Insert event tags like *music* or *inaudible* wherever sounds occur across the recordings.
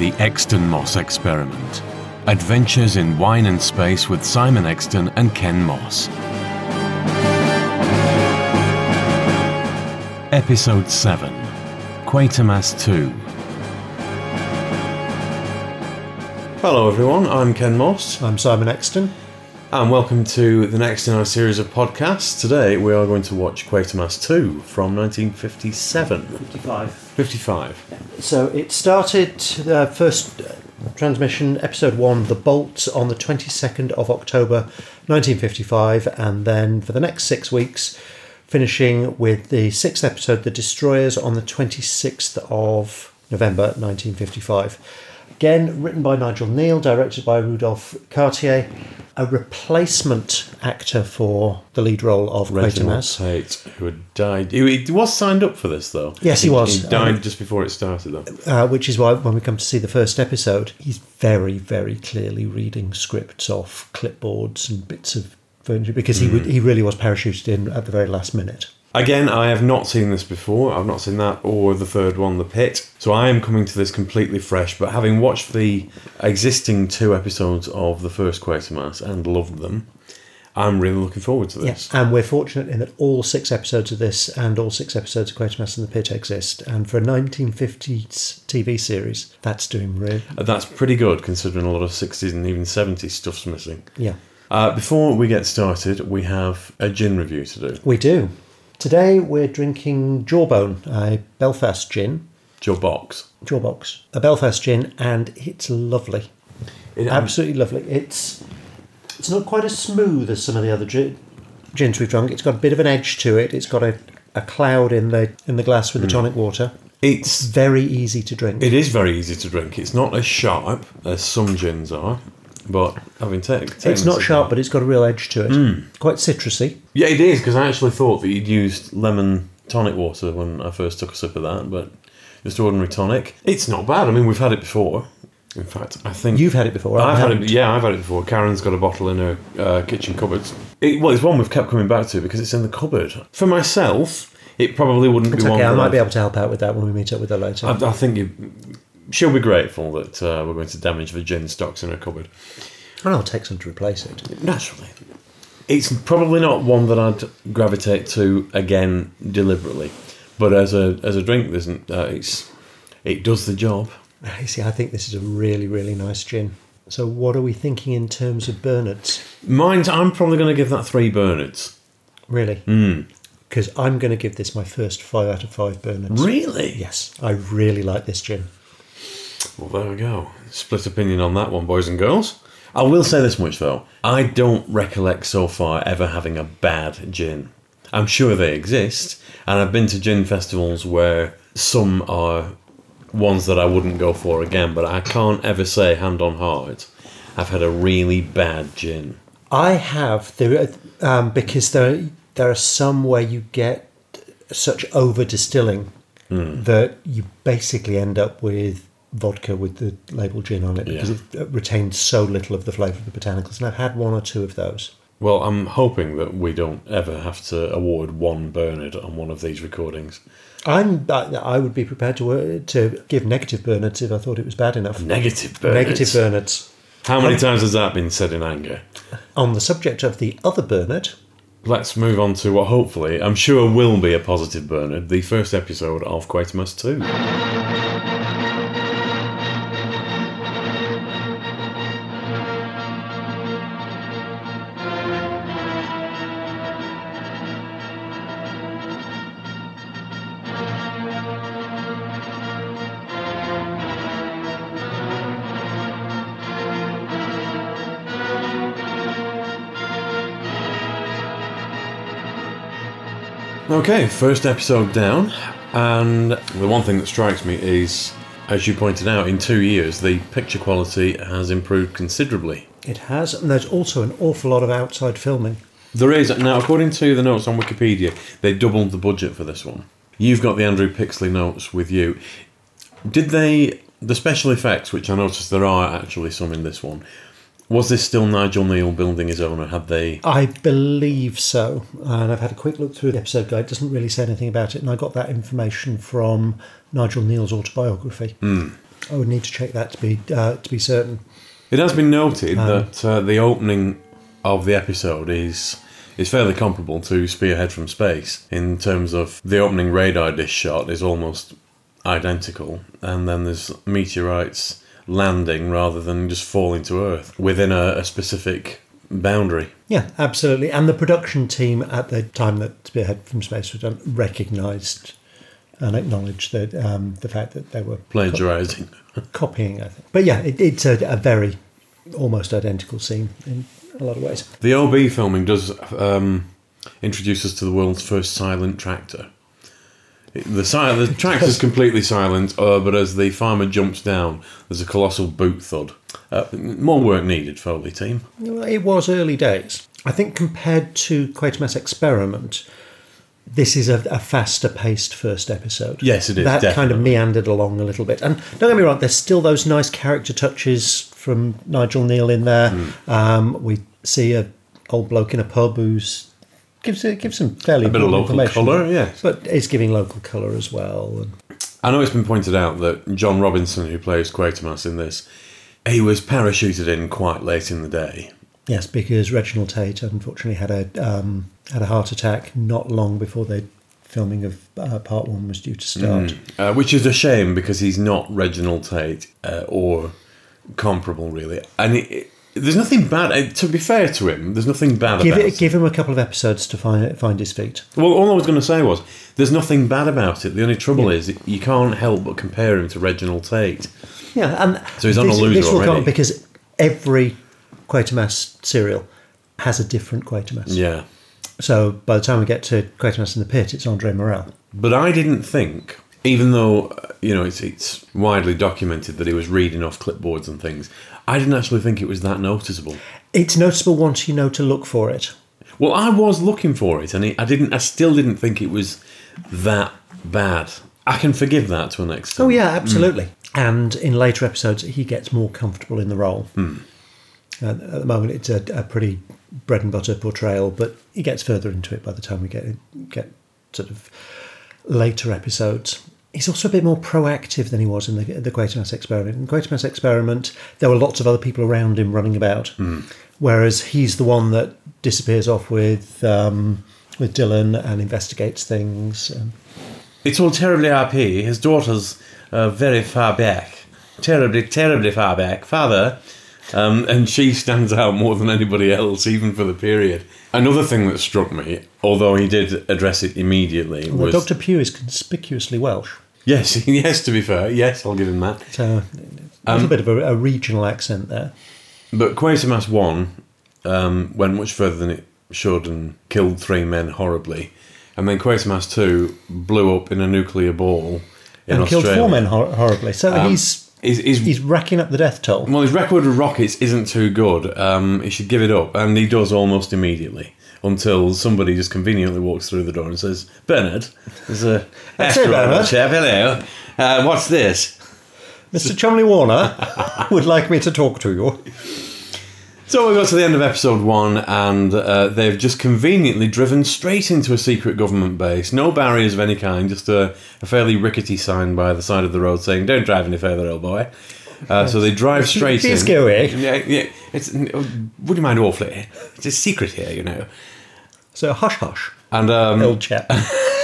The Exton Moss Experiment. Adventures in Wine and Space with Simon Exton and Ken Moss. Episode 7 Quatermass 2. Hello, everyone. I'm Ken Moss, I'm Simon Exton. And welcome to the next in our series of podcasts. Today, we are going to watch Quatermass 2 from 1957. 55. 55. So it started, uh, first uh, transmission, episode one, The Bolts, on the 22nd of October 1955, and then for the next six weeks, finishing with the sixth episode, The Destroyers, on the 26th of November 1955. Again, written by Nigel Kneale, directed by Rudolph Cartier, a replacement actor for the lead role of Reginald Quatermass. Tate, who had died. He, he was signed up for this, though. Yes, he was. He died Um, just before it started, though. uh, which is why when we come to see the first episode, he's very, very clearly reading scripts off clipboards and bits of furniture because he would, he really was parachuted in at the very last minute. Again, I have not seen this before. I've not seen that or the third one, The Pit. So I am coming to this completely fresh. But having watched the existing two episodes of the first Quatermass and loved them, I'm really looking forward to this. Yes, and we're fortunate in that all six episodes of this and all six episodes of Quatermass and the Pit exist. And for a 1950s TV series, that's doing really That's pretty good considering a lot of 60s and even 70s stuff's missing. yeah. Uh, before we get started, we have a gin review to do. We do. Today we're drinking Jawbone, a Belfast gin, Jawbox. Jawbox, a Belfast gin, and it's lovely. It, um, Absolutely lovely. It's it's not quite as smooth as some of the other gi- gins we've drunk. It's got a bit of an edge to it. It's got a, a cloud in the in the glass with the mm. tonic water. It's Very easy to drink. it is very easy to drink. It's not as sharp as some gins are, but having ta- taken it's not sharp, but it's got a real edge to it. Quite citrusy. Yeah, it is because I actually thought that you'd used lemon tonic water when I first took a sip of that, but just ordinary tonic. It's not bad. I mean, we've had it before. In fact, I think You've had it before. I've had it. Yeah, I've had it before. Karen's got a bottle in her uh, kitchen cupboards. It, well, it's one we've kept coming back to because it's in the cupboard. For myself, it probably wouldn't It's be one. okay. I might be able to help out with that when we meet up with her later. I, I think you, she'll be grateful that uh, we're going to damage the gin stocks in her cupboard. and I'll take some to replace it. Naturally. It's probably not one that I'd gravitate to again deliberately, but as a as a drink, there's uh, it's it does the job. You see, I think this is a really, really nice gin. So, what are we thinking in terms of Bernards? Mine's I'm probably going to give that three Bernards. Really? Because I'm going to give this my first five out of five Bernards. Really? Yes, I really like this gin. Well, there we go. Split opinion on that one, boys and girls. I will say this much though: I don't recollect so far ever having a bad gin. I'm sure they exist, and I've been to gin festivals where some are ones that I wouldn't go for again. But I can't ever say, hand on heart, I've had a really bad gin. I have there um, because there there are some where you get such over distilling that you basically end up with vodka with the label gin on it because Yeah. it retained so little of the flavour of the botanicals. And I've had one or two of those. Well, I'm hoping that we don't ever have to award one Bernard on one of these recordings. I'm I, I would be prepared to uh, to give negative Bernards if I thought it was bad enough. Negative Bernard. Negative Bernards. How many times has that been said in anger? On the subject of the other Bernard, Let's move on to what hopefully, I'm sure will be a positive Bernard, the first episode of Quatermass 2. Okay, first episode down, and the one thing that strikes me is, as you pointed out, in two years the picture quality has improved considerably. it has, and there's also an awful lot of outside filming. There is now, according to the notes on Wikipedia, they doubled the budget for this one. You've got the Andrew Pixley notes with you. Did they the special effects, which I noticed there are actually some in this one? Was this still Nigel Kneale building his own, or had they? I believe so, and I've had a quick look through the episode guide. It doesn't really say anything about it, and I got that information from Nigel Kneale's autobiography. I would need to check that to be uh, to be certain. It has been noted that uh, the opening of the episode is is fairly comparable to Spearhead from Space in terms of the opening radar dish shot is almost identical, and then there's meteorites landing rather than just falling to Earth within a, a specific boundary. Yeah, absolutely. And the production team at the time that Spearhead from Space was done recognised and acknowledged that um, the fact that they were Plagiarizing. *laughs* copying. I think, but yeah, it, it's a, a very almost identical scene in a lot of ways. The OB filming does um, introduce us to the world's first silent tractor. The, si- the tractor's completely silent, uh, but as the farmer jumps down, there's a colossal boot thud. Uh, more work needed, Foley team. It was early days. I think compared to Quatermass Experiment, this is a, a faster paced first episode. Yes, it is, That kind of meandered along a little bit. And don't get me wrong, there's still those nice character touches from Nigel Kneale in there. Hmm. Um, we see a old bloke in a pub who's gives gives some fairly A bit of local colour, yes. but it's giving local colour as well. And I know it's been pointed out that John Robinson, who plays Quatermass in this, he was parachuted in quite late in the day. yes, because Reginald Tate unfortunately had a um, had a heart attack not long before the filming of uh, part one was due to start. Uh, which is a shame because he's not Reginald Tate uh, or comparable, really. And it, it- there's nothing bad. uh, To be fair to him, there's nothing bad Give about it, give him a couple of episodes to find find his feet. Well, all I was going to say was there's nothing bad about it. The only trouble is you can't help but compare him to Reginald Tate. Yeah, and So he's on a loser this will already. because every Quatermass serial has a different Quatermass. Yeah. So by the time we get to Quatermass in the Pit, it's André Morell. But I didn't think, even though uh, you know it's it's widely documented that he was reading off clipboards and things, I didn't actually think it was that noticeable. It's noticeable once you know to look for it. Well, I was looking for it, and it, I didn't. I still didn't think it was that bad. I can forgive that to an extent. Oh yeah, absolutely. And in later episodes, he gets more comfortable in the role. Uh, at the moment, it's a, a pretty bread and butter portrayal, but he gets further into it by the time we get get sort of later episodes. He's also a bit more proactive than he was in the, the Quatermass experiment. In the Quatermass experiment, there were lots of other people around him running about, whereas he's the one that disappears off with um, with Dylan and investigates things. And, It's all terribly RP. His daughter's uh, very far back. Terribly, terribly far back. Father. Um, and she stands out more than anybody else, even for the period. Another thing that struck me, although he did address it immediately, well, was Dr. Pugh is conspicuously Welsh. yes, *laughs* yes. To be fair, yes, I'll give him that. So a little bit of a, a regional accent there. But Quatermass One um, went much further than it should and killed three men horribly, and then Quatermass Two blew up in a nuclear ball in and killed four men hor- horribly. So Um, he's He's, he's, he's racking up the death toll. well, his record with rockets isn't too good. Um, he should give it up, and he does almost immediately. Until somebody just conveniently walks through the door and says, "Bernard, there's a asteroid chap. Hello, uh, what's this?" Mr. Chumley Warner *laughs* would like me to talk to you. So we got to the end of episode one, and uh, they've just conveniently driven straight into a secret government base. No barriers of any kind, just a, a fairly rickety sign by the side of the road saying, "Don't drive any further, old boy." Uh, so they drive straight Please in. go away. Yeah, yeah. It's would you mind awfully? It's a secret here, you know. So hush hush, And um, old chap. *laughs*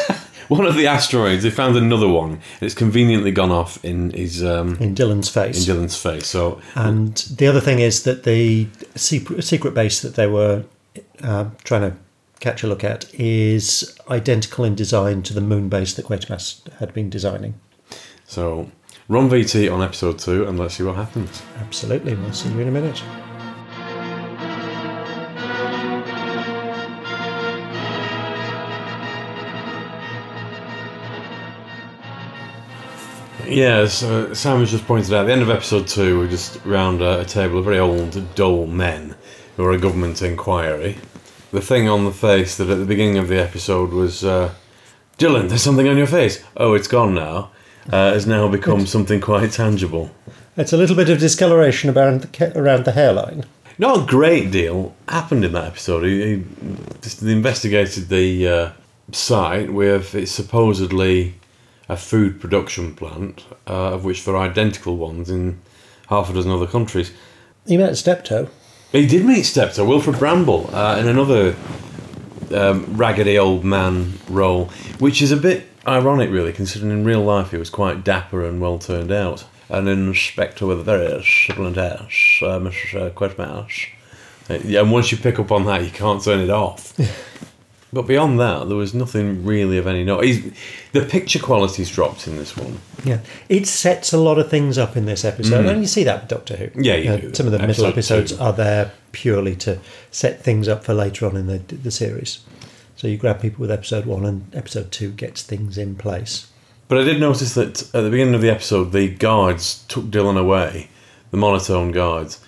one of the asteroids, they found another one. and It's conveniently gone off in his um, in Dylan's face. in. Dylan's face. So And the other thing is that the secret, secret base that they were uh, trying to catch a look at is identical in design to the moon base that Quatermass had been designing. so run VT on episode two, and let's see what happens. Absolutely. We'll see you in a minute. Yes, uh, Sam has just pointed out at the end of episode two, we're just round a, a table of very old, dull men who are a government inquiry. The thing on the face that at the beginning of the episode was uh, Dylan, there's something on your face. Oh, it's gone now. Uh, has now become something quite tangible. It's a little bit of discoloration around the, around the hairline. Not a great deal happened in that episode. He, he just investigated the uh, site with it's supposedly a food production plant, uh, of which there are identical ones in half a dozen other countries. He met Steptoe. He did meet Steptoe, Wilfrid Brambell, uh, in another um, raggedy old man role, which is a bit ironic, really, considering in real life he was quite dapper and well turned out. An inspector with a very sibilant ass, uh, Mr. Quetmouse. Uh, yeah, and once you pick up on that, you can't turn it off. *laughs* but beyond that, there was nothing really of any note. He's, the picture quality's dropped in this one. Yeah, it sets a lot of things up in this episode, and you see that with Doctor Who. Mm. Yeah, you Uh, do. Some of the middle episodes two. are there purely to set things up for later on in the the series. So you grab people with episode one, and episode two gets things in place. But I did notice that at the beginning of the episode, the guards took Dylan away, the monotone guards,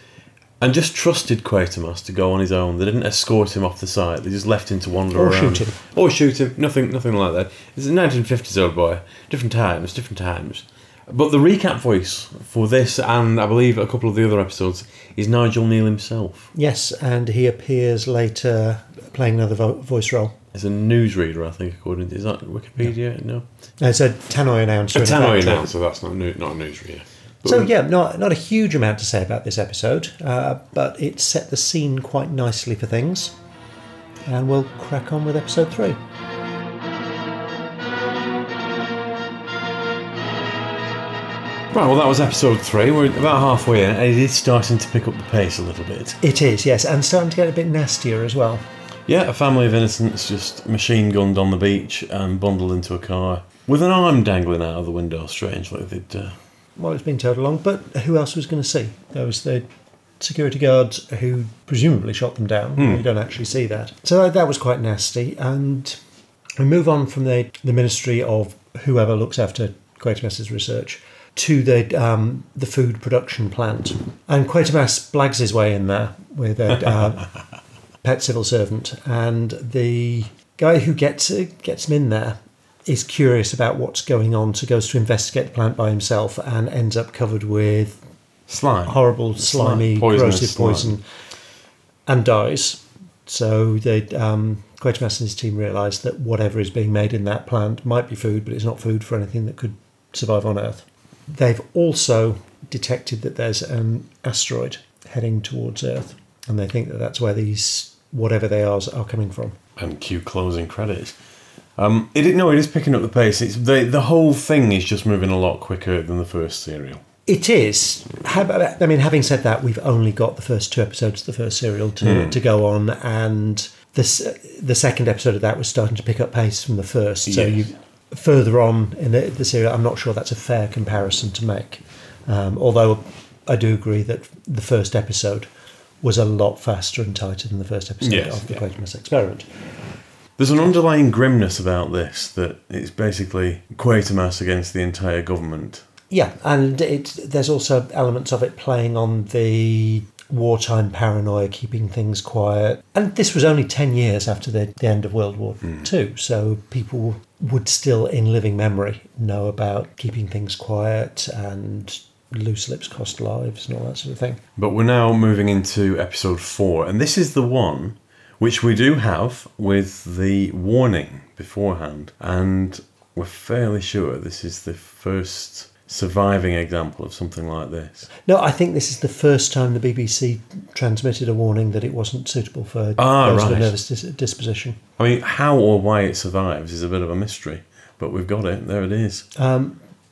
and just trusted Quatermass to go on his own. They didn't escort him off the site. They just left him to wander Or around. shoot him. Or shoot him. Nothing, nothing like that. It's a 1950s old boy. Different times, different times. But the recap voice for this and I believe a couple of the other episodes is Nigel Kneale himself. Yes, and he appears later playing another vo- voice role. As a newsreader, I think, according to is that Wikipedia? No, It's a tannoy announcer. a tannoy announcer. That's not new, not a newsreader. So yeah, not not a huge amount to say about this episode, uh, but it set the scene quite nicely for things. And we'll crack on with episode three. Right, well, that was episode three. We're about halfway in, and it is starting to pick up the pace a little bit. It is, yes, and starting to get a bit nastier as well. Yeah, a family of innocents just machine gunned on the beach and bundled into a car with an arm dangling out of the window. Strangely, they'd. Uh, Well, it's been told along, but who else was going to see? There was the security guards who presumably shot them down. You don't actually see that. So that, that was quite nasty. And we move on from the, the ministry of whoever looks after Quatermass's research to the um, the food production plant. And Quatermass blags his way in there with a uh, *laughs* pet civil servant. And the guy who gets, gets him in there is curious about what's going on, so goes to investigate the plant by himself and ends up covered with slime. horrible, slimy, poisonous corrosive slime. poison and dies. So they, um, Quatermass and his team realise that whatever is being made in that plant might be food, but it's not food for anything that could survive on Earth. They've also detected that there's an asteroid heading towards Earth, and they think that that's where these whatever they are are coming from. and cue closing credits. Um, it no, it is picking up the pace. It's the the whole thing is just moving a lot quicker than the first serial. It is. I mean, having said that, we've only got the first two episodes of the first serial to, to go on, and this the second episode of that was starting to pick up pace from the first. So Yes. you further on in the, the serial, I'm not sure that's a fair comparison to make. Um, although I do agree that the first episode was a lot faster and tighter than the first episode Yes, of the yeah. Quatermass experiment. There's an underlying grimness about this that it's basically Quatermass against the entire government. Yeah, and it there's also elements of it playing on the wartime paranoia, keeping things quiet. And this was only 10 years after the, the end of World War hmm. Two, so people would still, in living memory, know about keeping things quiet and loose lips cost lives and all that sort of thing. But we're now moving into episode four, and this is the one which we do have with the warning beforehand, and we're fairly sure this is the first surviving example of something like this. No, I think this is the first time the BBC transmitted a warning that it wasn't suitable for Ah, those with a nervous dis- disposition. I mean, how or why it survives is a bit of a mystery, but we've got it. There it is.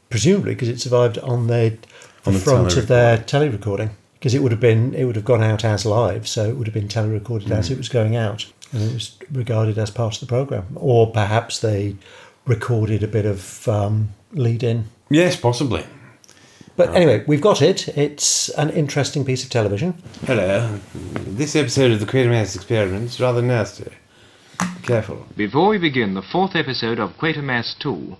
presumably because it survived on On the front of their tele-recording because it would have been it would have gone out as live so it would have been tele-recorded as it was going out and it was regarded as part of the program or perhaps they recorded a bit of um, lead in Yes, possibly. but anyway we've got it it's an interesting piece of television Hello. This episode of the Quatermass Experiment is rather nasty. Careful. Before we begin the fourth episode of Quatermass 2,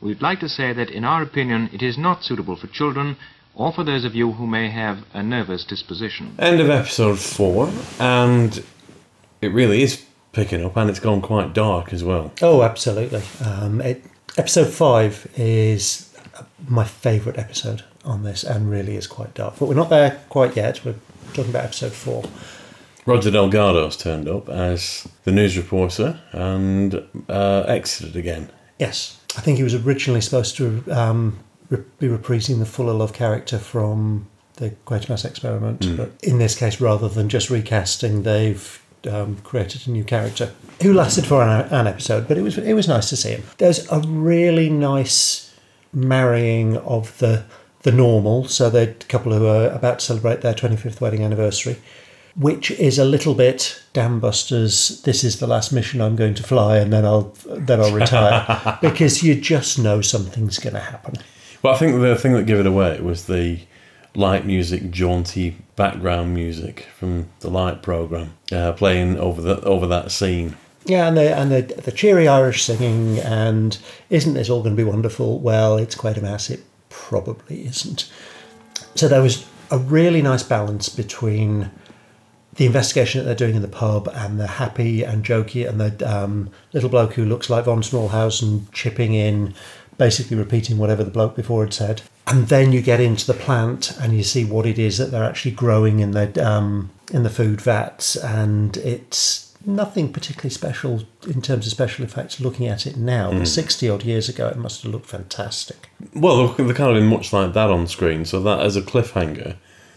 we'd like to say that in our opinion it is not suitable for children or for those of you who may have a nervous disposition. End of episode four, and it really is picking up, and it's gone quite dark as well. oh absolutely um, it, episode 5 is my favourite episode on this and really is quite dark but we're not there quite yet we're talking about episode 4 Roger Delgado's turned up as the news reporter and uh, exited again. Yes. I think he was originally supposed to um, re- be reprising the Fullalove character from the Quatermass experiment, but in this case, rather than just recasting, they've um, created a new character who lasted for an, an episode, but it was it was nice to see him. There's a really nice marrying of the the normal, so the couple who are about to celebrate their 25th wedding anniversary, which is a little bit Dam Busters. This is the last mission I'm going to fly, and then I'll then I'll *laughs* retire because you just know something's going to happen. Well, I think the thing that gave it away was the light music, jaunty background music from the light program uh, playing over the over that scene. Yeah, and the and the, the cheery Irish singing, and isn't this all going to be wonderful? Well, it's quite a mess. It probably isn't. So there was a really nice balance between the investigation that they're doing in the pub and the happy and jokey and the um, little bloke who looks like von Smallhausen chipping in, basically repeating whatever the bloke before had said. And then you get into the plant and you see what it is that they're actually growing in the um, in the food vats, and it's nothing particularly special in terms of special effects. Looking at it now, but sixty odd years ago, it must have looked fantastic. Well, they're kind of been much like that on screen, so that as a cliffhanger,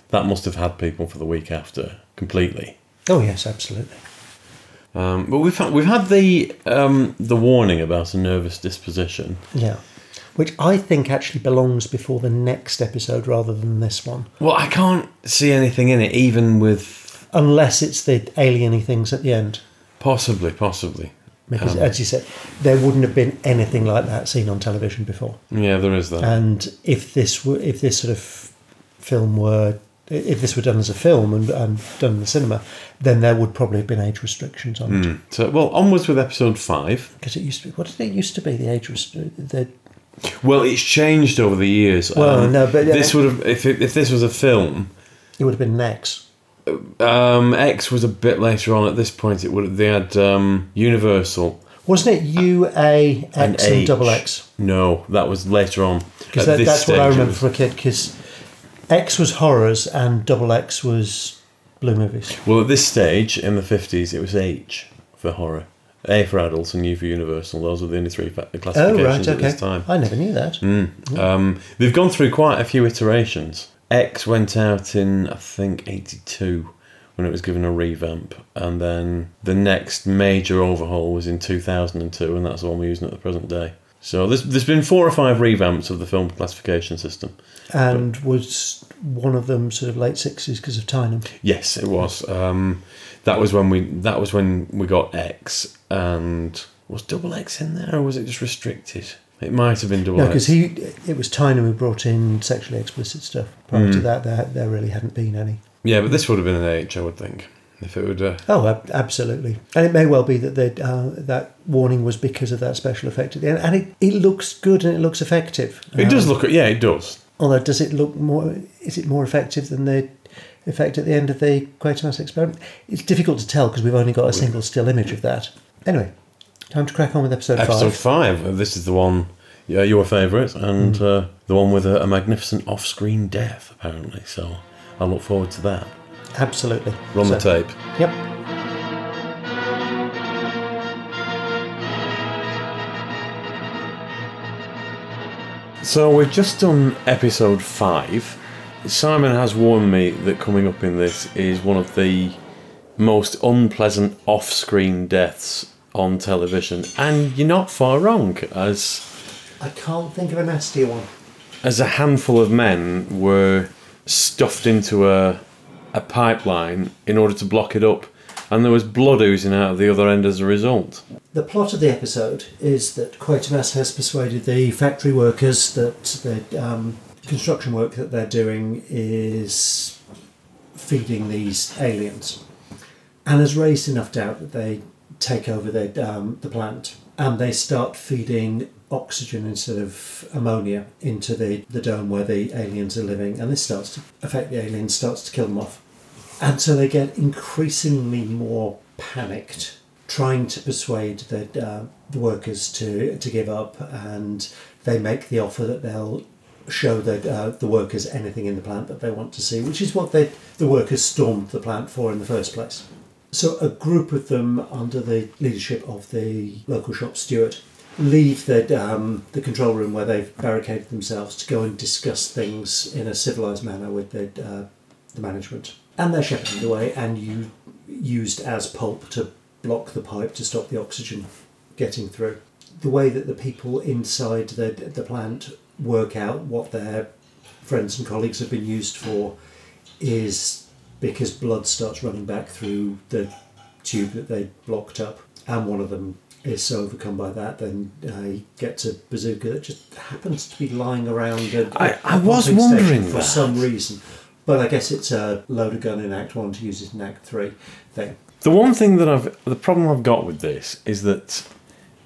that must have had people for the week after completely. Oh yes, absolutely. Um, but we've had, we've had the um, the warning about a nervous disposition. Yeah. Which I think actually belongs before the next episode rather than this one. Well, I can't see anything in it, even with Unless it's the alieny things at the end. possibly, possibly. Because, Um, as you said, there wouldn't have been anything like that seen on television before. Yeah, there is that. And if this were, if this sort of film were, if this were done as a film and, and done in the cinema, then there would probably have been age restrictions on it. so, well, onwards with episode five. Because it used to be, what did it used to be? The age rest- the Well, it's changed over the years. Um, Well, no, but- this would have if it, if this was a film. it would have been Nex. Um, X was a bit later on. At this point, it would they had um, Universal. Wasn't it U A X and, double X? No, that was later on. Because that, that's what I remember for a kid. Because X was horrors and double X was blue movies. Well, at this stage in the fifties, it was H for horror, A for adults, and U for Universal. Those were the only three fa- Oh classifications right, at this time. I never knew that. Um, they've gone through quite a few iterations. X went out in I think '82 when it was given a revamp, and then the next major overhaul was in 2002, and that's the one we're using at the present day. So there's there's been four or five revamps of the film classification system. And was one of them sort of late sixties because of Tynham? Yes, it was. Um, that was when we that was when we got X, and was double X in there, or was it just restricted? It might have been double No, because he it was Tynham who brought in sexually explicit stuff. Prior Hmm. to that, there there really hadn't been any. Yeah, but this would have been an H, I would think, if it would. Uh, Oh, absolutely. And it may well be that they, uh, that warning was because of that special effect at the end. And it, it looks good and it looks effective. it does Um, look. Yeah, it does. Although, does it look more? Is it more effective than the effect at the end of the Quatermass experiment? It's difficult to tell because we've only got a single still image of that. Anyway, time to crack on with episode, Episode five. five. uh, This is the one. Yeah, your favourite, and Hmm. uh, the one with a, a magnificent off-screen death, apparently. So I look forward to that. Absolutely. Run the tape. Yep. So we've just done episode five. Simon has warned me that coming up in this is one of the most unpleasant off-screen deaths on television, and you're not far wrong. As I can't think of a nastier one. as a handful of men were stuffed into a a pipeline in order to block it up, and there was blood oozing out of the other end as a result. The plot of the episode is that Quatermass has persuaded the factory workers that the um, construction work that they're doing is feeding these aliens, and has raised enough doubt that they take over the um, the plant and they start feeding oxygen instead of ammonia into the, the dome where the aliens are living, and this starts to affect the aliens, starts to kill them off. And so they get increasingly more panicked, trying to persuade the, uh, the workers to, to give up, and they make the offer that they'll show the, uh, the workers anything in the plant that they want to see, which is what they, the workers stormed the plant for in the first place. So a group of them, under the leadership of the local shop steward, leave the um, the control room where they've barricaded themselves to go and discuss things in a civilized manner with the uh, the management, and they're shepherded away and you used as pulp to block the pipe to stop the oxygen getting through. The way that the people inside the the plant work out what their friends and colleagues have been used for is because blood starts running back through the tube that they blocked up, and one of them is so overcome by that, then uh, you get to Bazooka that just happens to be lying around. A, I- a I was wondering for that. some reason, but I guess it's a load a gun in Act One to use it in Act Three thing. The one thing that I've the problem I've got with this is that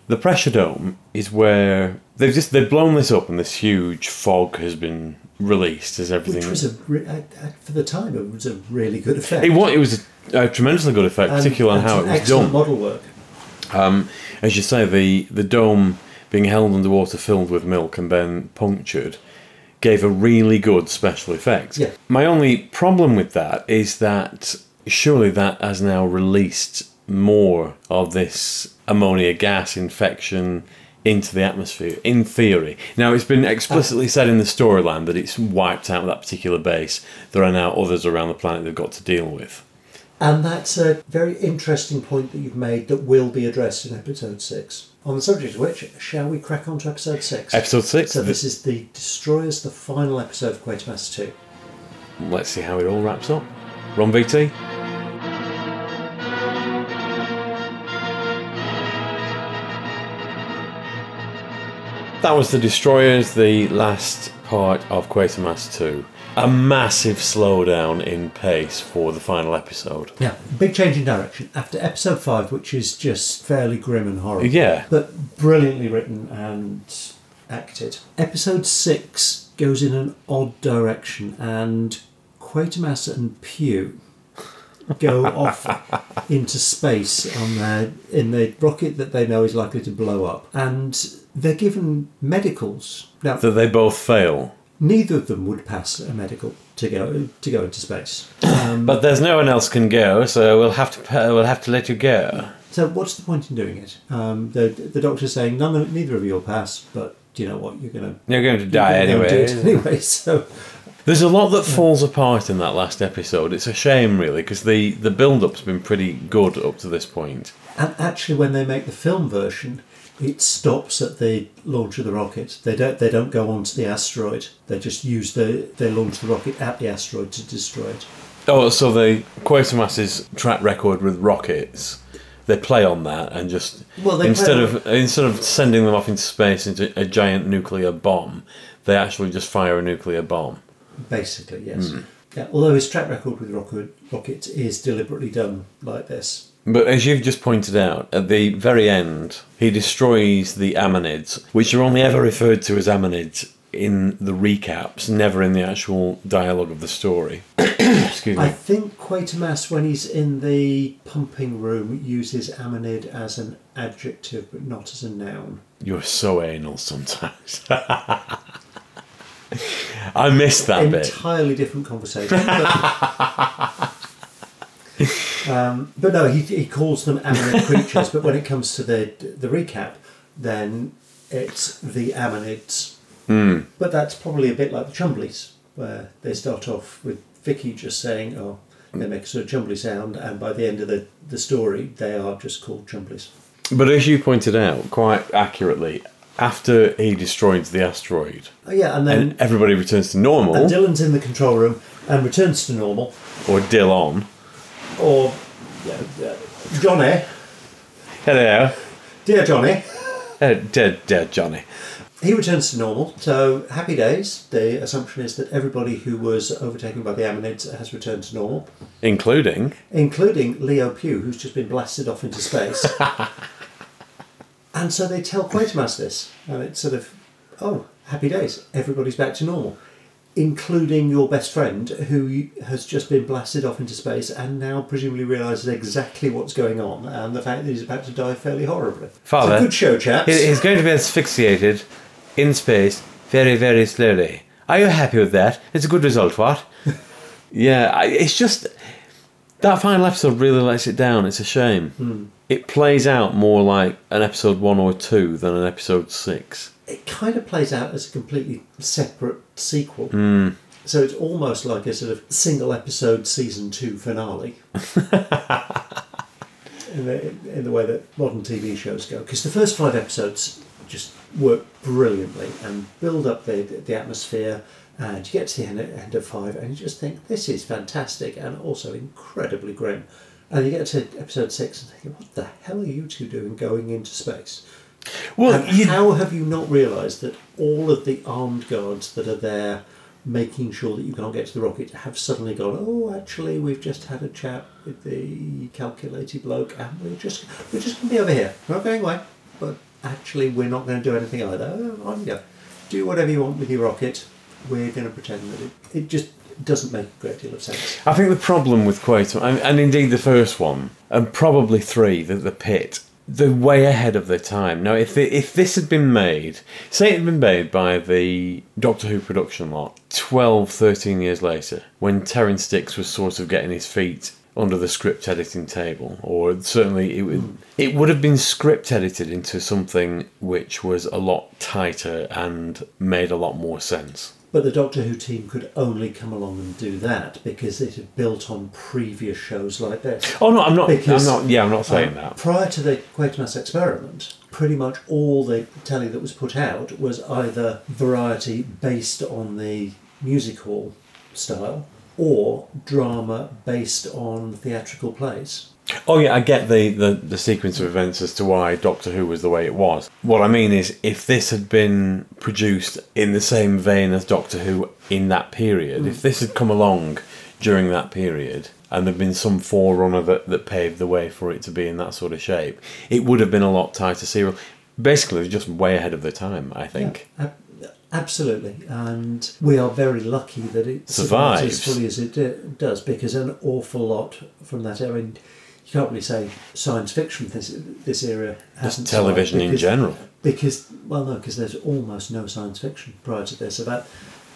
the pressure dome is where they've just they've blown this up and this huge fog has been released as everything. Which was a uh, uh, for the time it was a really good effect. it was it was a, a tremendously good effect, And- particularly on how it was excellent done. model work. Um, as you say, the the dome being held underwater, filled with milk, and then punctured, gave a really good special effect. Yeah. My only problem with that is that surely that has now released more of this ammonia gas infection into the atmosphere. In theory, now it's been explicitly uh, said in the storyline that it's wiped out that particular base. There are now others around the planet they've got to deal with. And that's a very interesting point that you've made that will be addressed in episode six. On the subject of which, shall we crack on to episode six? Episode six. So this is the Destroyers, the final episode of Quatermass 2. Let's see how it all wraps up. Ron VT. That was the Destroyers, the last part of Quatermass 2. A massive slowdown in pace for the final episode. Yeah, big change in direction. After episode 5, which is just fairly grim and horrible. Yeah. But brilliantly written and acted. Episode 6 goes in an odd direction, and Quatermass and Pugh go *laughs* off into space on their in the rocket that they know is likely to blow up, and they're given medicals. Now, That they both fail. Neither of them would pass a medical to go to go into space. Um, But there's no one else can go, so we'll have to we'll have to let you go. so, what's the point in doing it? Um, the the doctor's saying none, of, neither of you will pass, but do you know what? You're gonna You're going to die you're gonna anyway. anyway. *laughs* So, There's a lot that falls apart in that last episode. It's a shame, really, because the, the build up's been pretty good up to this point. and actually, when they make the film version, it stops at the launch of the rocket. They don't they don't go onto the asteroid. They just use the they launch the rocket at the asteroid to destroy it. Oh, so the Quatermass's track record with rockets, they play on that and just Well, instead of instead of sending them off into space into a giant nuclear bomb, they actually just fire a nuclear bomb. Basically, yes. Hmm. Yeah, although his track record with rocket rockets is deliberately done like this. But as you've just pointed out, at the very end, he destroys the Ammonids, which are only ever referred to as Ammonids in the recaps, never in the actual dialogue of the story. *coughs* Excuse me. I think Quatermass, when he's in the pumping room, uses ammonid as an adjective but not as a noun. You're so anal sometimes. *laughs* I missed that bit. Entirely different conversation. *laughs* But, um, but no, he, he calls them ammonid *laughs* creatures, but when it comes to the, the recap, then it's the ammonids. Hmm. But that's probably a bit like the Chumblies, where they start off with Vicky just saying, oh, they make a sort of Chumbly sound, and by the end of the, the story, they are just called Chumblies. But as you pointed out quite accurately, after he destroys the asteroid Oh, yeah, and then and everybody returns to normal, and Dylan's in the control room and returns to normal, or Dillon, or yeah, Johnny, hello, dear Johnny, uh, dead, dead Johnny. he returns to normal. So happy days. The assumption is that everybody who was overtaken by the Ammonids has returned to normal, Including including Leo Pugh, who's just been blasted off into space. *laughs* and so they tell Quatermass this, and it's sort of, oh, happy days. Everybody's back to normal. Including your best friend, who has just been blasted off into space and now presumably realises exactly what's going on and the fact that he's about to die fairly horribly. Father, it's a good show, chaps. he's going to be asphyxiated in space very, very slowly. Are you happy with that? It's a good result, what? *laughs* yeah, it's just That final episode really lets it down. It's a shame. Hmm. It plays out more like an episode one or two than an episode six. It kind of plays out as a completely separate sequel. Hmm. So it's almost like a sort of single episode season two finale. *laughs* in, the, in the way that modern TV shows go. Because the first five episodes just work brilliantly and build up the, the atmosphere. And you get to the end, of five and you just think, this is fantastic and also incredibly grim. And you get to episode six and think, what the hell are you two doing going into space? Well, you, how have you not realised that all of the armed guards that are there making sure that you can't get to the rocket have suddenly gone, oh, actually, we've just had a chat with the calculated bloke and we're just, we're just going to be over here. We're not going away, but actually, we're not going to do anything either. Oh, on you go. Do whatever you want with your rocket. We're going to pretend that it, it just doesn't make a great deal of sense. I think the problem with Quatermass, and, and indeed the first one, and probably three, the, the pit, they're way ahead of their time. Now, if if this had been made, say it had been made by the Doctor Who production lot 12, 13 years later, when Terrance Dicks was sort of getting his feet under the script editing table, or certainly it would, it would have been script edited into something which was a lot tighter and made a lot more sense. But the Doctor Who team could only come along and do that because it had built on previous shows like this. Oh no, I'm not. Because, I'm not. Yeah, I'm not saying Um, that. Prior to the Quatermass experiment, pretty much all the telly that was put out was either variety based on the music hall style or drama based on theatrical plays. Oh yeah, I get the, the, the sequence of events as to why Doctor Who was the way it was. What I mean is, if this had been produced in the same vein as Doctor Who in that period, if this had come along during that period, and there'd been some forerunner that, that paved the way for it to be in that sort of shape, it would have been a lot tighter serial. Basically, it was just way ahead of the time, I think. Ab- Absolutely, and we are very lucky that it survives, as fully as it do- does because an awful lot from that era. I mean, you can't really say science fiction this this era hasn't Just television survived in because- general. Because well, no, because there's almost no science fiction prior to this. About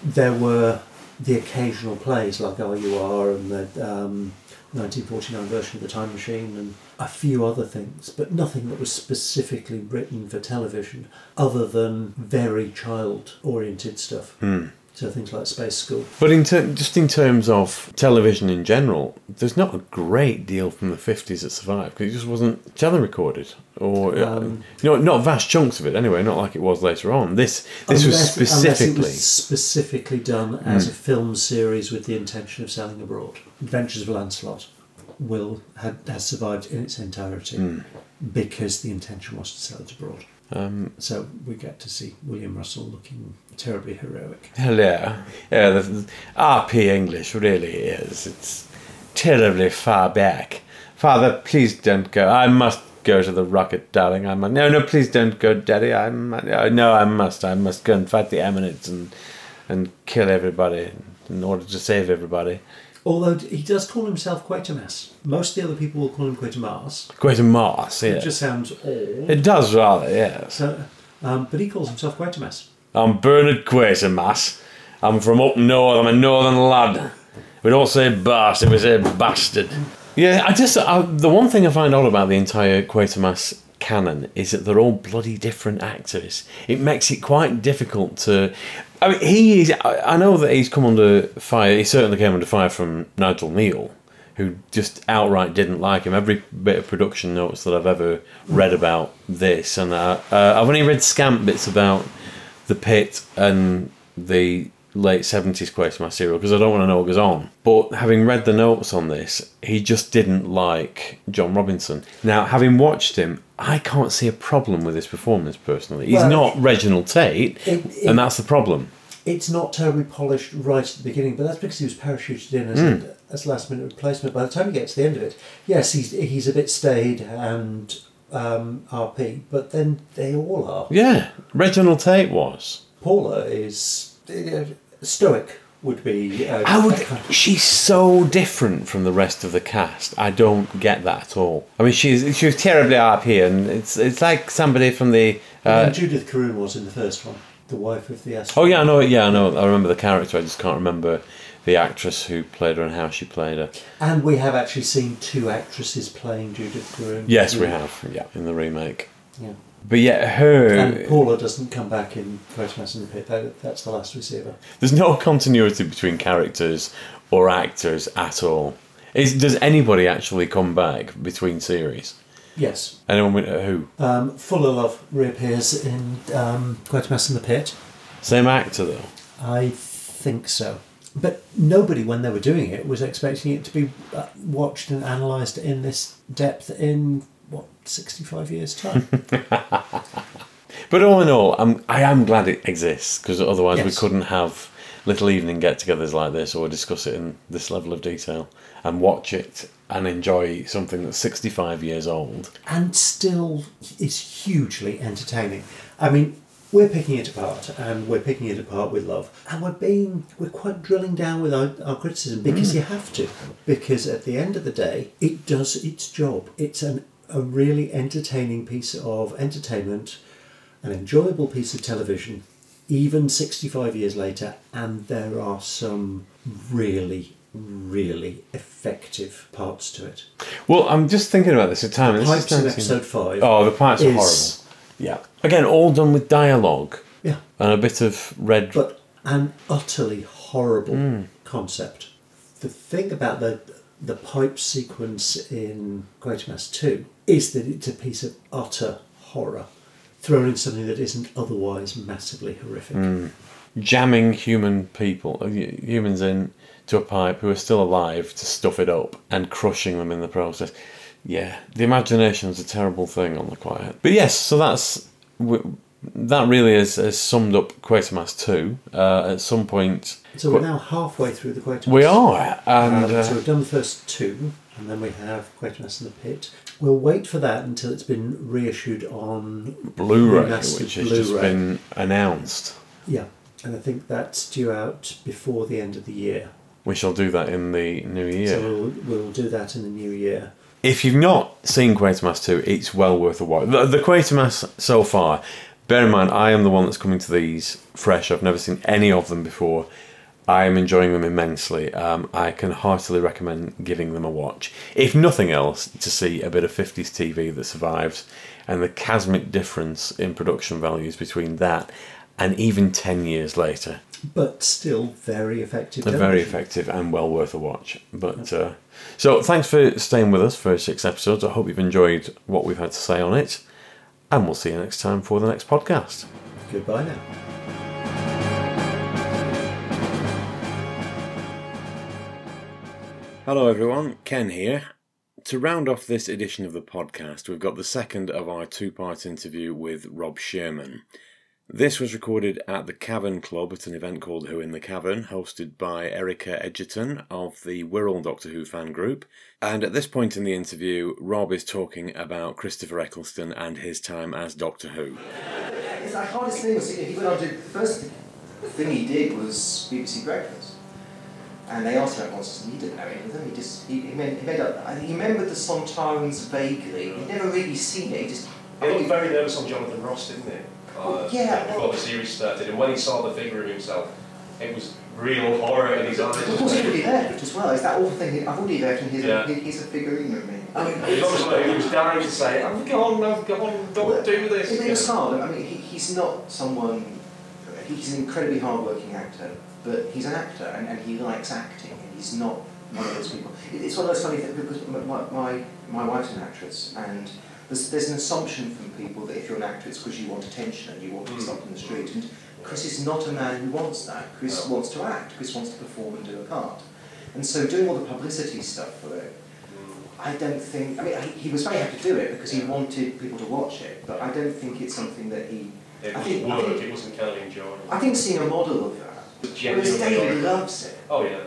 there were the occasional plays like R.U.R. and the um, 1949 version of the Time Machine and a few other things, but nothing that was specifically written for television, other than very child-oriented stuff. So things like Space School. But in ter- just in terms of television in general, there's not a great deal from the 50s that survived because it just wasn't telerecorded. Or, uh, Um, you know, not vast chunks of it anyway, not like it was later on. This this was Unless- it specifically. was specifically done as a film series with the intention of selling abroad. Adventures of Lancelot will had, has survived in its entirety because the intention was to sell it abroad. Um, So we get to see William Russell looking terribly heroic. *laughs* hello. Yeah, the, RP English really is. It's terribly far back. Father, please don't go. I must go to the rocket, darling. I must. No, no, please don't go, Daddy. I mu- uh, no, I must. I must go and fight the Amanites and and kill everybody in order to save everybody. Although he does call himself Quatermass. Most of the other people will call him Quatermass. Quatermass, Mars, It just sounds old. It does rather, yes. So, um, but he calls himself Quatermass. I'm Bernard Quatermass. I'm from up north. I'm a northern lad. We don't say bastard, we say bastard. Yeah, I just I, the one thing I find odd about the entire Quatermass canon is that they're all bloody different actors. It makes it quite difficult to. I mean, he is. I, know that he's come under fire. He certainly came under fire from Nigel Kneale, who just outright didn't like him. Every bit of production notes that I've ever read about this, and uh, uh, I've only read scant bits about the pit and the late 70s Quatermass serial because I don't want to know what goes on. But having read the notes on this, he just didn't like John Robinson. Now, having watched him, I can't see a problem with his performance personally. He's Well, not Reginald Tate, it- it- and that's the problem. It's not terribly polished right at the beginning, but that's because he was parachuted in as, a, as last minute replacement. By the time he gets to the end of it, yes, he's he's a bit staid and um, RP, but then they all are. Yeah, Reginald Tate was. Paula is stoic. Would be. Uh, I would. She's so different from the rest of the cast. I don't get that at all. I mean, she's she was terribly RP, and it's it's like somebody from the. Uh, Judith Carroon was in the first one, the wife of the astronaut. Oh yeah, I know. Yeah, I know. I remember the character. I just can't remember the actress who played her and how she played her. And we have actually seen two actresses playing Judith Carroon. Yes, we have. Yeah, in the remake. Yeah. But yet her And Paula doesn't come back in Quatermass in the Pit. That, that's the last we see of her. there's no continuity between characters or actors at all. Is, does anybody actually come back between series? Yes. Anyone with, uh, who? Um, Fullalove reappears in um, Quatermass in the Pit. Same actor though. I think so. But nobody, when they were doing it, was expecting it to be uh, watched and analysed in this depth in, 65 years' time? *laughs* But all in all, I'm, I am glad it exists because otherwise we couldn't have little evening get-togethers like this or discuss it in this level of detail and watch it and enjoy something that's 65 years old. and still is hugely entertaining. I mean, we're picking it apart, and we're picking it apart with love, and we're being we're quite drilling down with our, our criticism because mm. you have to, because at the end of the day, it does its job. It's an a really entertaining piece of entertainment, an enjoyable piece of television, even sixty five years later, and there are some really. Really effective parts to it. Well, I'm just thinking about this at the time. this Pipes in episode five. Oh, the pipes are horrible. Yeah. Again, all done with dialogue Yeah, and a bit of red. but an utterly horrible Hmm. concept. The thing about the the pipe sequence in Quatermass 2 is that it's a piece of utter horror thrown in something that isn't otherwise massively horrific. Hmm. jamming human people, uh, humans in to a pipe who are still alive to stuff it up and crushing them in the process. Yeah, the imagination's a terrible thing on the quiet. But yes, so that's that really has, has summed up Quatermass 2. Uh, at some point, So we're now halfway through the Quatermass. we are, and Um, uh, so we've done the first two, and then we have Quatermass in the Pit. We'll wait for that until it's been reissued on Blu-ray, which has just Blu-ray. been announced. Yeah, and I think that's due out before the end of the year. We shall do that in the new year. So we'll, we'll do that in the new year. if you've not seen Quatermass 2, it's well worth a watch. The, the Quatermass so far, bear in mind, I am the one that's coming to these fresh. I've never seen any of them before. I am enjoying them immensely. Um, I can heartily recommend giving them a watch. If nothing else, to see a bit of 50s TV that survives and the chasmic difference in production values between that and even 10 years later. But still very effective. Very effective and well worth a watch. But uh, so thanks for staying with us for six episodes. I hope you've enjoyed what we've had to say on it, and we'll see you next time for the next podcast. Goodbye now. Hello, everyone. Ken here. To round off this edition of the podcast, we've got the second of our two part interview with Rob Shearman. This was recorded at the Cavern Club at an event called Who in the Cavern, hosted by Erica Edgerton of the Wirral Doctor Who fan group. And at this point in the interview, Rob is talking about Christopher Eccleston and his time as Doctor Who. It's the hardest thing was he went on to the first thing he did was BBC Breakfast, and they asked him about nonsense, and he didn't know any of them. He just he, he, made, he made up. I he remembered the Sontarans vaguely. He'd never really seen it. He just He looked very nervous on Jonathan Ross, didn't he? Uh, yeah, Before well- the series started, and when he saw the figure of himself, it was real horror in his eyes. Of course, he'd already left as well. It's that awful thing. I've already left, and he's, Yeah. a, he's a figurine of me. I mean, He was, like- he was dying to say, "I've gone, I've gone, don't do this." It was hard. I mean, he, he's not someone. He's an incredibly hard-working actor, but he's an actor, and, and he likes acting, and he's not one of those people. It's one of those funny things because my, my my wife's an actress, and there's, there's an assumption from people that if you're an actor, it's because you want attention and you want to be Mm. stopped in the street. And Chris is not a man who wants that. Chris No. wants to act. Chris wants to perform and do a part. And so, doing all the publicity stuff for it, I don't think. I mean, he, he was very happy to do it because he wanted people to watch it, but I don't think it's something that he. It I think- I think- it wasn't kind of enjoying. I think seeing a model of that. Whereas David loves it. Oh yeah,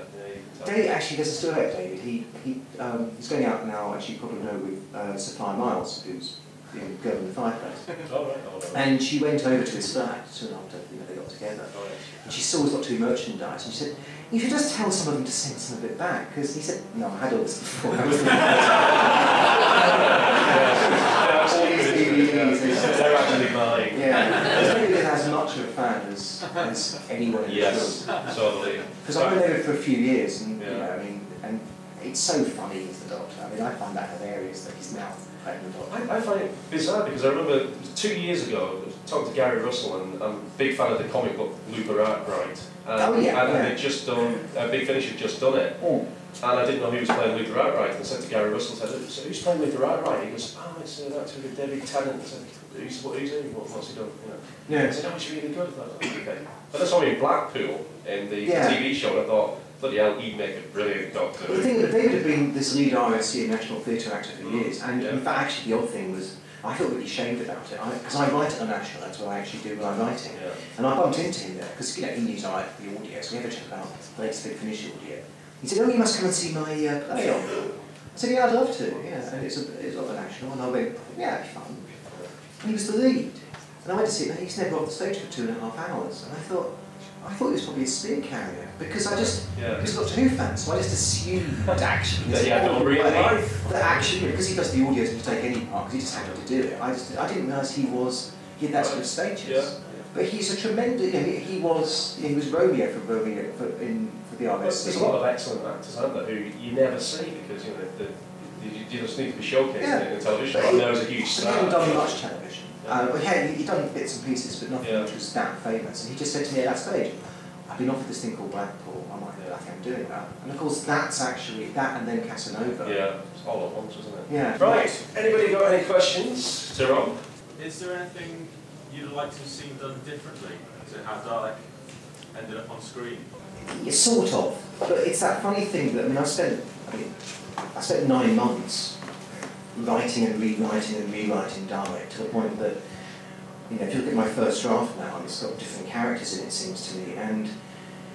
yeah. you can tell. David actually there's a story about David. He he um, he's going out now. As you probably know with uh, Sophia Myles, who's in Girl in the Fireplace, *laughs* Oh right, oh, and she went over to his flat soon after you know, they got together. Oh, and she's always got to be merchandise. And she said, you should just tell some of them to send some of it back, because he said, no, I had all this before. *laughs* *laughs* all these DVDs, They're actually mine. yeah, it's really as much of a fan as, as anyone in Yes, the film. totally. Because I've been there for a few years, and you Yeah. know, I mean, and it's so funny as the Doctor. I mean, I find that hilarious that he's now playing the Doctor. I, I find it bizarre because I remember two years ago talking to Gary Russell and I'm a big fan of the comic book Luther Arkwright. And, Oh, yeah, and yeah. they'd just done, uh, Big Finish had just done it. Oh. And I didn't know he was playing Luther Arkwright. And I said to Gary Russell, I said, so who's playing Luther Arkwright? He goes, oh, it's an actor with David Tennant. I said, who's, what, who's he? What, what's he done? You know. Yeah. I said, oh, he's really good. I thought, oh, okay. But I saw him in Blackpool in the Yeah. TV show and I thought, bloody hell, he'd make a brilliant doctor. The thing that David had been this lead RSC National Theatre actor for years, and Yeah. in fact, actually, the odd thing was, I felt really ashamed about it, because I, write at the National, that's what I actually do when I'm writing. Yeah. And I bumped into him there, because you know, he knew I the audio, so we had a chat about the latest Big Finish audio. He said, oh, you must come and see my uh, play on. I said, yeah, I'd love to, yeah, and it's, a, it's at the National, and I went, yeah, it'd be fun. And he was the lead. And I went to see him, and he's never off the stage for two and a half hours. And I thought, I thought he was probably a spear carrier, because I just, Yeah. because Doctor Who fan, so I just assumed actually That he had no real life. That actually, because he does the audio to take any part, because he just happened to do it. I just, I didn't realise he was, he had that sort of status. Yeah. But he's a tremendous, you know, he, he was, he was Romeo for Romeo for, in, for the Well, RSC. There's a lot of excellent actors, aren't there, who you never see because you know the, the, you just need to be showcased Yeah. in television. But I he- know he's a huge star. He star. hadn't done much television. Uh, but he had he'd done bits and pieces, but nothing Yeah. which was that famous. And he just said to me at that stage, I've been offered this thing called Blackpool, I might, Yeah. I think I'm doing that. And of course, that's actually, that and then Casanova. Yeah, it's all at once, isn't it? Yeah. Right. Anybody got any questions to Rob? Is there anything you'd like to have seen done differently to how Dalek ended up on screen? Sort of. But it's that funny thing that I mean, I spent, I mean, I spent nine months writing and rewriting and rewriting Dalek to the point that, you know, if you look at my first draft now, it's got different characters in it, seems to me, and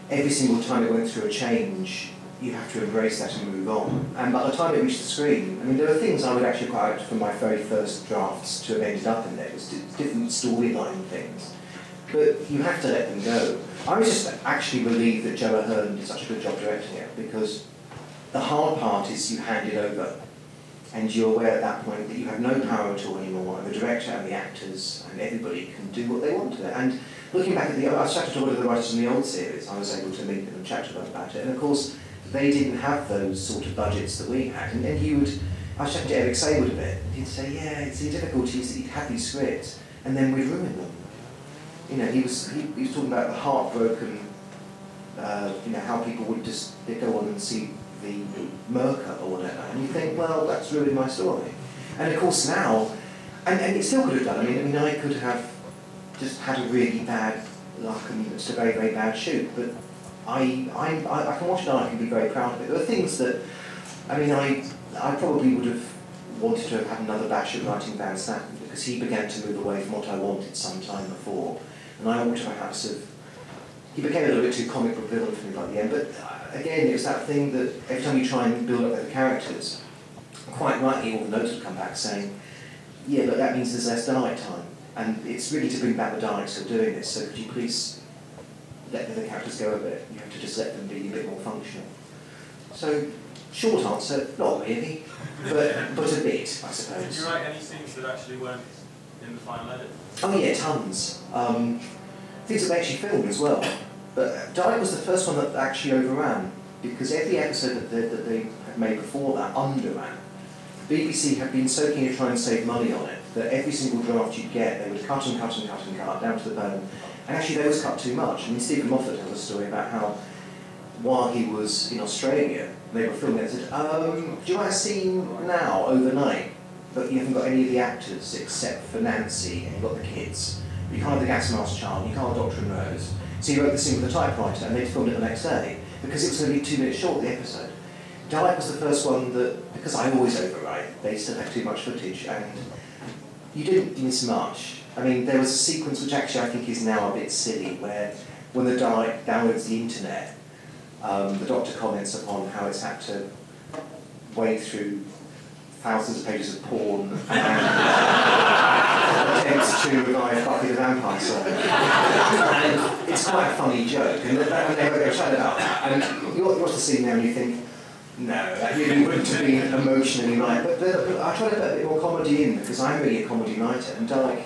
every single time it went through a change, you have to embrace that and move on. And by the time it reached the screen, I mean, there were things I would actually quite like from my very first drafts to have ended up in there. It was di- different storyline things. But you have to let them go. I just actually believe that Joe Ahearne did such a good job directing it because the hard part is you hand it over and you're aware at that point that you have no power at all anymore and the director and the actors and everybody can do what they want to it. And looking back at the, I chatted to one of the writers from the old series, I was able to meet them and chat to them about it and of course they didn't have those sort of budgets that we had and, and he would, I was chatting to Eric Saward a bit, he'd say, yeah, it's the difficulty is that he'd have these scripts and then we'd ruin them you know, he was he, he was talking about the heartbroken, uh, you know, how people would just they go on and see the Myrka or whatever, and you think, well, that's really my story. And of course now, and, and it still could have done. I mean, I mean, I could have just had a really bad luck and it's a very very bad shoot, but I I I, can watch it and I can be very proud of it. There are things that, I mean, I I probably would have wanted to have had another bash at writing Van Statten because he began to move away from what I wanted some time before. And I ought to perhaps have. He became a little bit too comic book villain for me by the end, but uh, again, it's that thing that every time you try and build up the characters, quite rightly, all the notes would come back saying, yeah, but that means there's less Dalek time. And it's really to bring back the Daleks who are doing this, so could you please let the characters go a bit? You have to just let them be a bit more functional. So, short answer, not really, but, but a bit, I suppose. Did you write any scenes that actually weren't in the final edit? Oh yeah, tons. Um, things that they actually filmed as well. But Dalek was the first one that actually overran because every episode that they, that they had made before that underran. BBC had been so keen to try and save money on it that every single draft you'd get, they would cut and cut and cut and cut down to the bone. And actually, they always cut too much. I mean, Steven Moffat tells a story about how while he was in Australia, they were filming it and said, um, do you want a scene now, overnight? But you haven't got any of the actors except for Nancy and you've got the kids. You can't have the gas mask child, you can't have Doctor and Rose. So he wrote the scene with a typewriter and they filmed it the next day because it was only two minutes short, the episode. Dalek was the first one that, because I always overwrite, they still have too much footage and you didn't miss much. I mean, there was a sequence which actually I think is now a bit silly where when the Dalek downloads the internet, um, the Doctor comments upon how it's had to wade through thousands of pages of porn and attempts to revive Buffy the Vampire Slayer. and it's quite a funny joke, and, that, they have a chat about that. And you watch the scene now and you think, no, that wouldn't have been emotionally right. But, the, but I try to put a bit more comedy in because I'm really a comedy writer, and Dalek,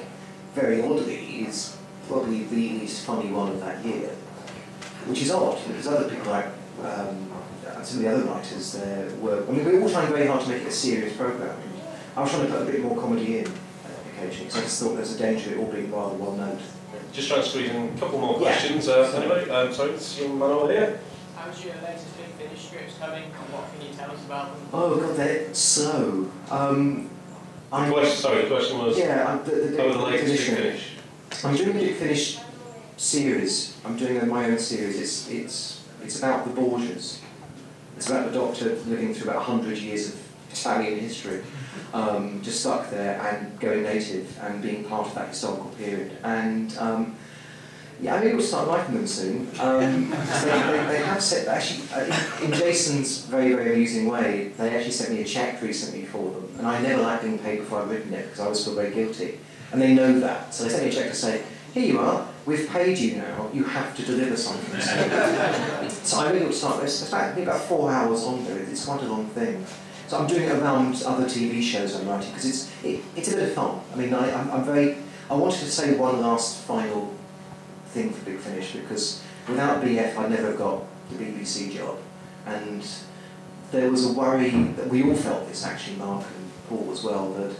very oddly, is probably the least funny one of that year, which is odd because other people like um, and some of the other writers there were. I mean, we were all trying very hard to make it a serious program. I was trying to put a bit more comedy in uh, occasionally because I just thought there's a danger of it all being rather one note. Just trying to squeeze in a couple more Yeah. questions. Uh, anybody? Um, sorry, this young man over here. How's your latest big finish scripts coming and what can you tell us about them? Oh god, they're slow. Um, The I'm, question, sorry, the question was yeah, I'm, the, the, over the latest big finish. I'm doing a Big Finish series. I'm doing a, my own series. It's it's it's about the Borgias. It's about the Doctor living through about hundred years of Italian history, um, just stuck there and going native and being part of that historical period. And um, yeah, I mean, we'll start liking them soon. Um, they, they, have set actually uh, in, Jason's very very amusing way. They actually sent me a check recently for them, and I never liked being paid before I'd written it because I always feel very guilty. And they know that, so they sent me a check to say, "Here you are. We've paid you now. You have to deliver something." *laughs* so I really will start this. It's about, about four hours on there. It's quite a long thing. So I'm doing it around other TV shows I'm writing because it's it, it's a bit of fun. I mean, I, I'm, I'm very. I wanted to say one last final thing for Big Finish because without BF I never got the BBC job, and there was a worry that we all felt this actually, Mark and Paul as well, that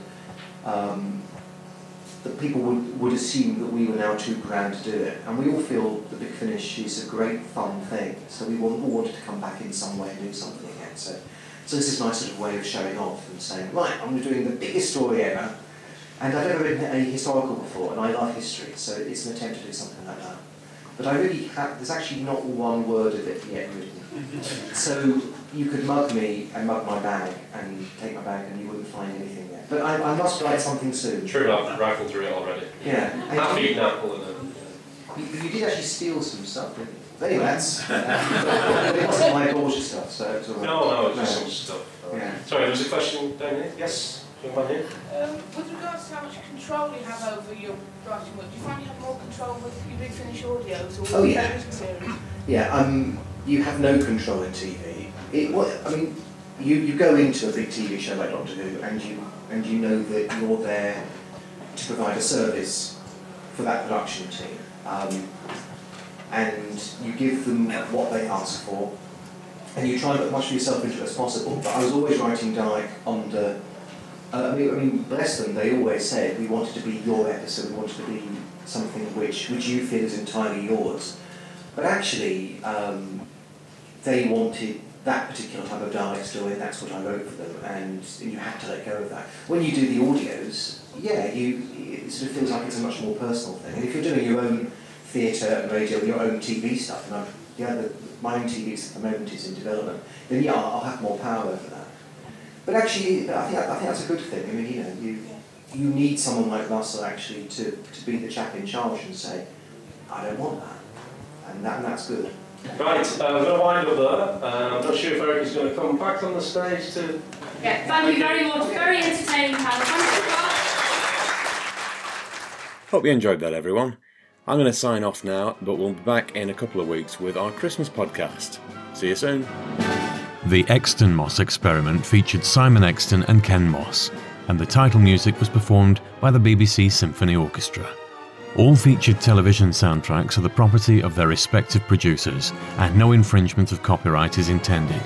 that people would, would assume that we were now too grand to do it, and we all feel the Big Finish is a great fun thing, so we all wanted to come back in some way and do something again. So, so this is my sort of way of showing off and saying, right, I'm doing the biggest story ever. And I've never written a historical before, and I love history, so it's an attempt to do something like that. But I really have, there's actually not one word of it yet written. So you could mug me and mug my bag and take my bag and you wouldn't find anything there. But I, I must write something soon. True enough, rifled through it already. Yeah. And Half you, eaten apple and a. you, you did actually steal some stuff, didn't you? But anyway, that's. but it wasn't my Borgia stuff, so it's all right. No, no, it's just some stuff. Yeah. Sorry, there was a question down here. Yes, young man here. Um, with regards to how much control you have over your writing work, do you find you have more control with your Big Finish audios or Oh, with yeah. television series? Yeah, um, you have no control in TV. It, what, I mean, you, you go into a big TV show like Doctor Who and you, and you know that you're there to provide a service for that production team. Um, and you give them what they ask for, and you try and put as much of yourself into it as possible. But I was always writing Dalek under. Uh, I, mean, I mean, bless them. They always said we wanted to be your episode. We wanted to be something which which you feel is entirely yours. But actually, um, they wanted that particular type of Dalek story, and that's what I wrote for them. And you had to let go of that. When you do the audios, yeah, you it sort of feels like it's a much more personal thing. And if you're doing your own theatre and radio, and your own TV stuff, and I've, the my own TV at the moment is in development, then yeah, I'll, I'll have more power over that. But actually, I think, I think that's a good thing. I mean, you know, you, you need someone like Russell actually to, to be the chap in charge and say, I don't want that. And, that, and that's good. Right, uh, I'm going to wind up there. Uh, I'm not sure if Eric is going to come back on the stage to. Yeah, thank you very much. Very entertaining panel. Thanks. Hope you enjoyed that, everyone. I'm going to sign off now, but we'll be back in a couple of weeks with our Christmas podcast. See you soon. The Exton Moss experiment featured Simon Exton and Ken Moss, and the title music was performed by the BBC Symphony Orchestra. All featured television soundtracks are the property of their respective producers, and no infringement of copyright is intended.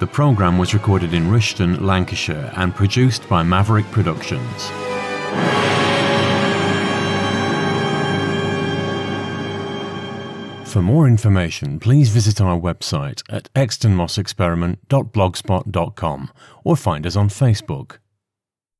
The programme was recorded in Rishton, Lancashire, and produced by Maverick Productions. For more information, please visit our website at extonmossexperiment.blogspot.com or find us on Facebook.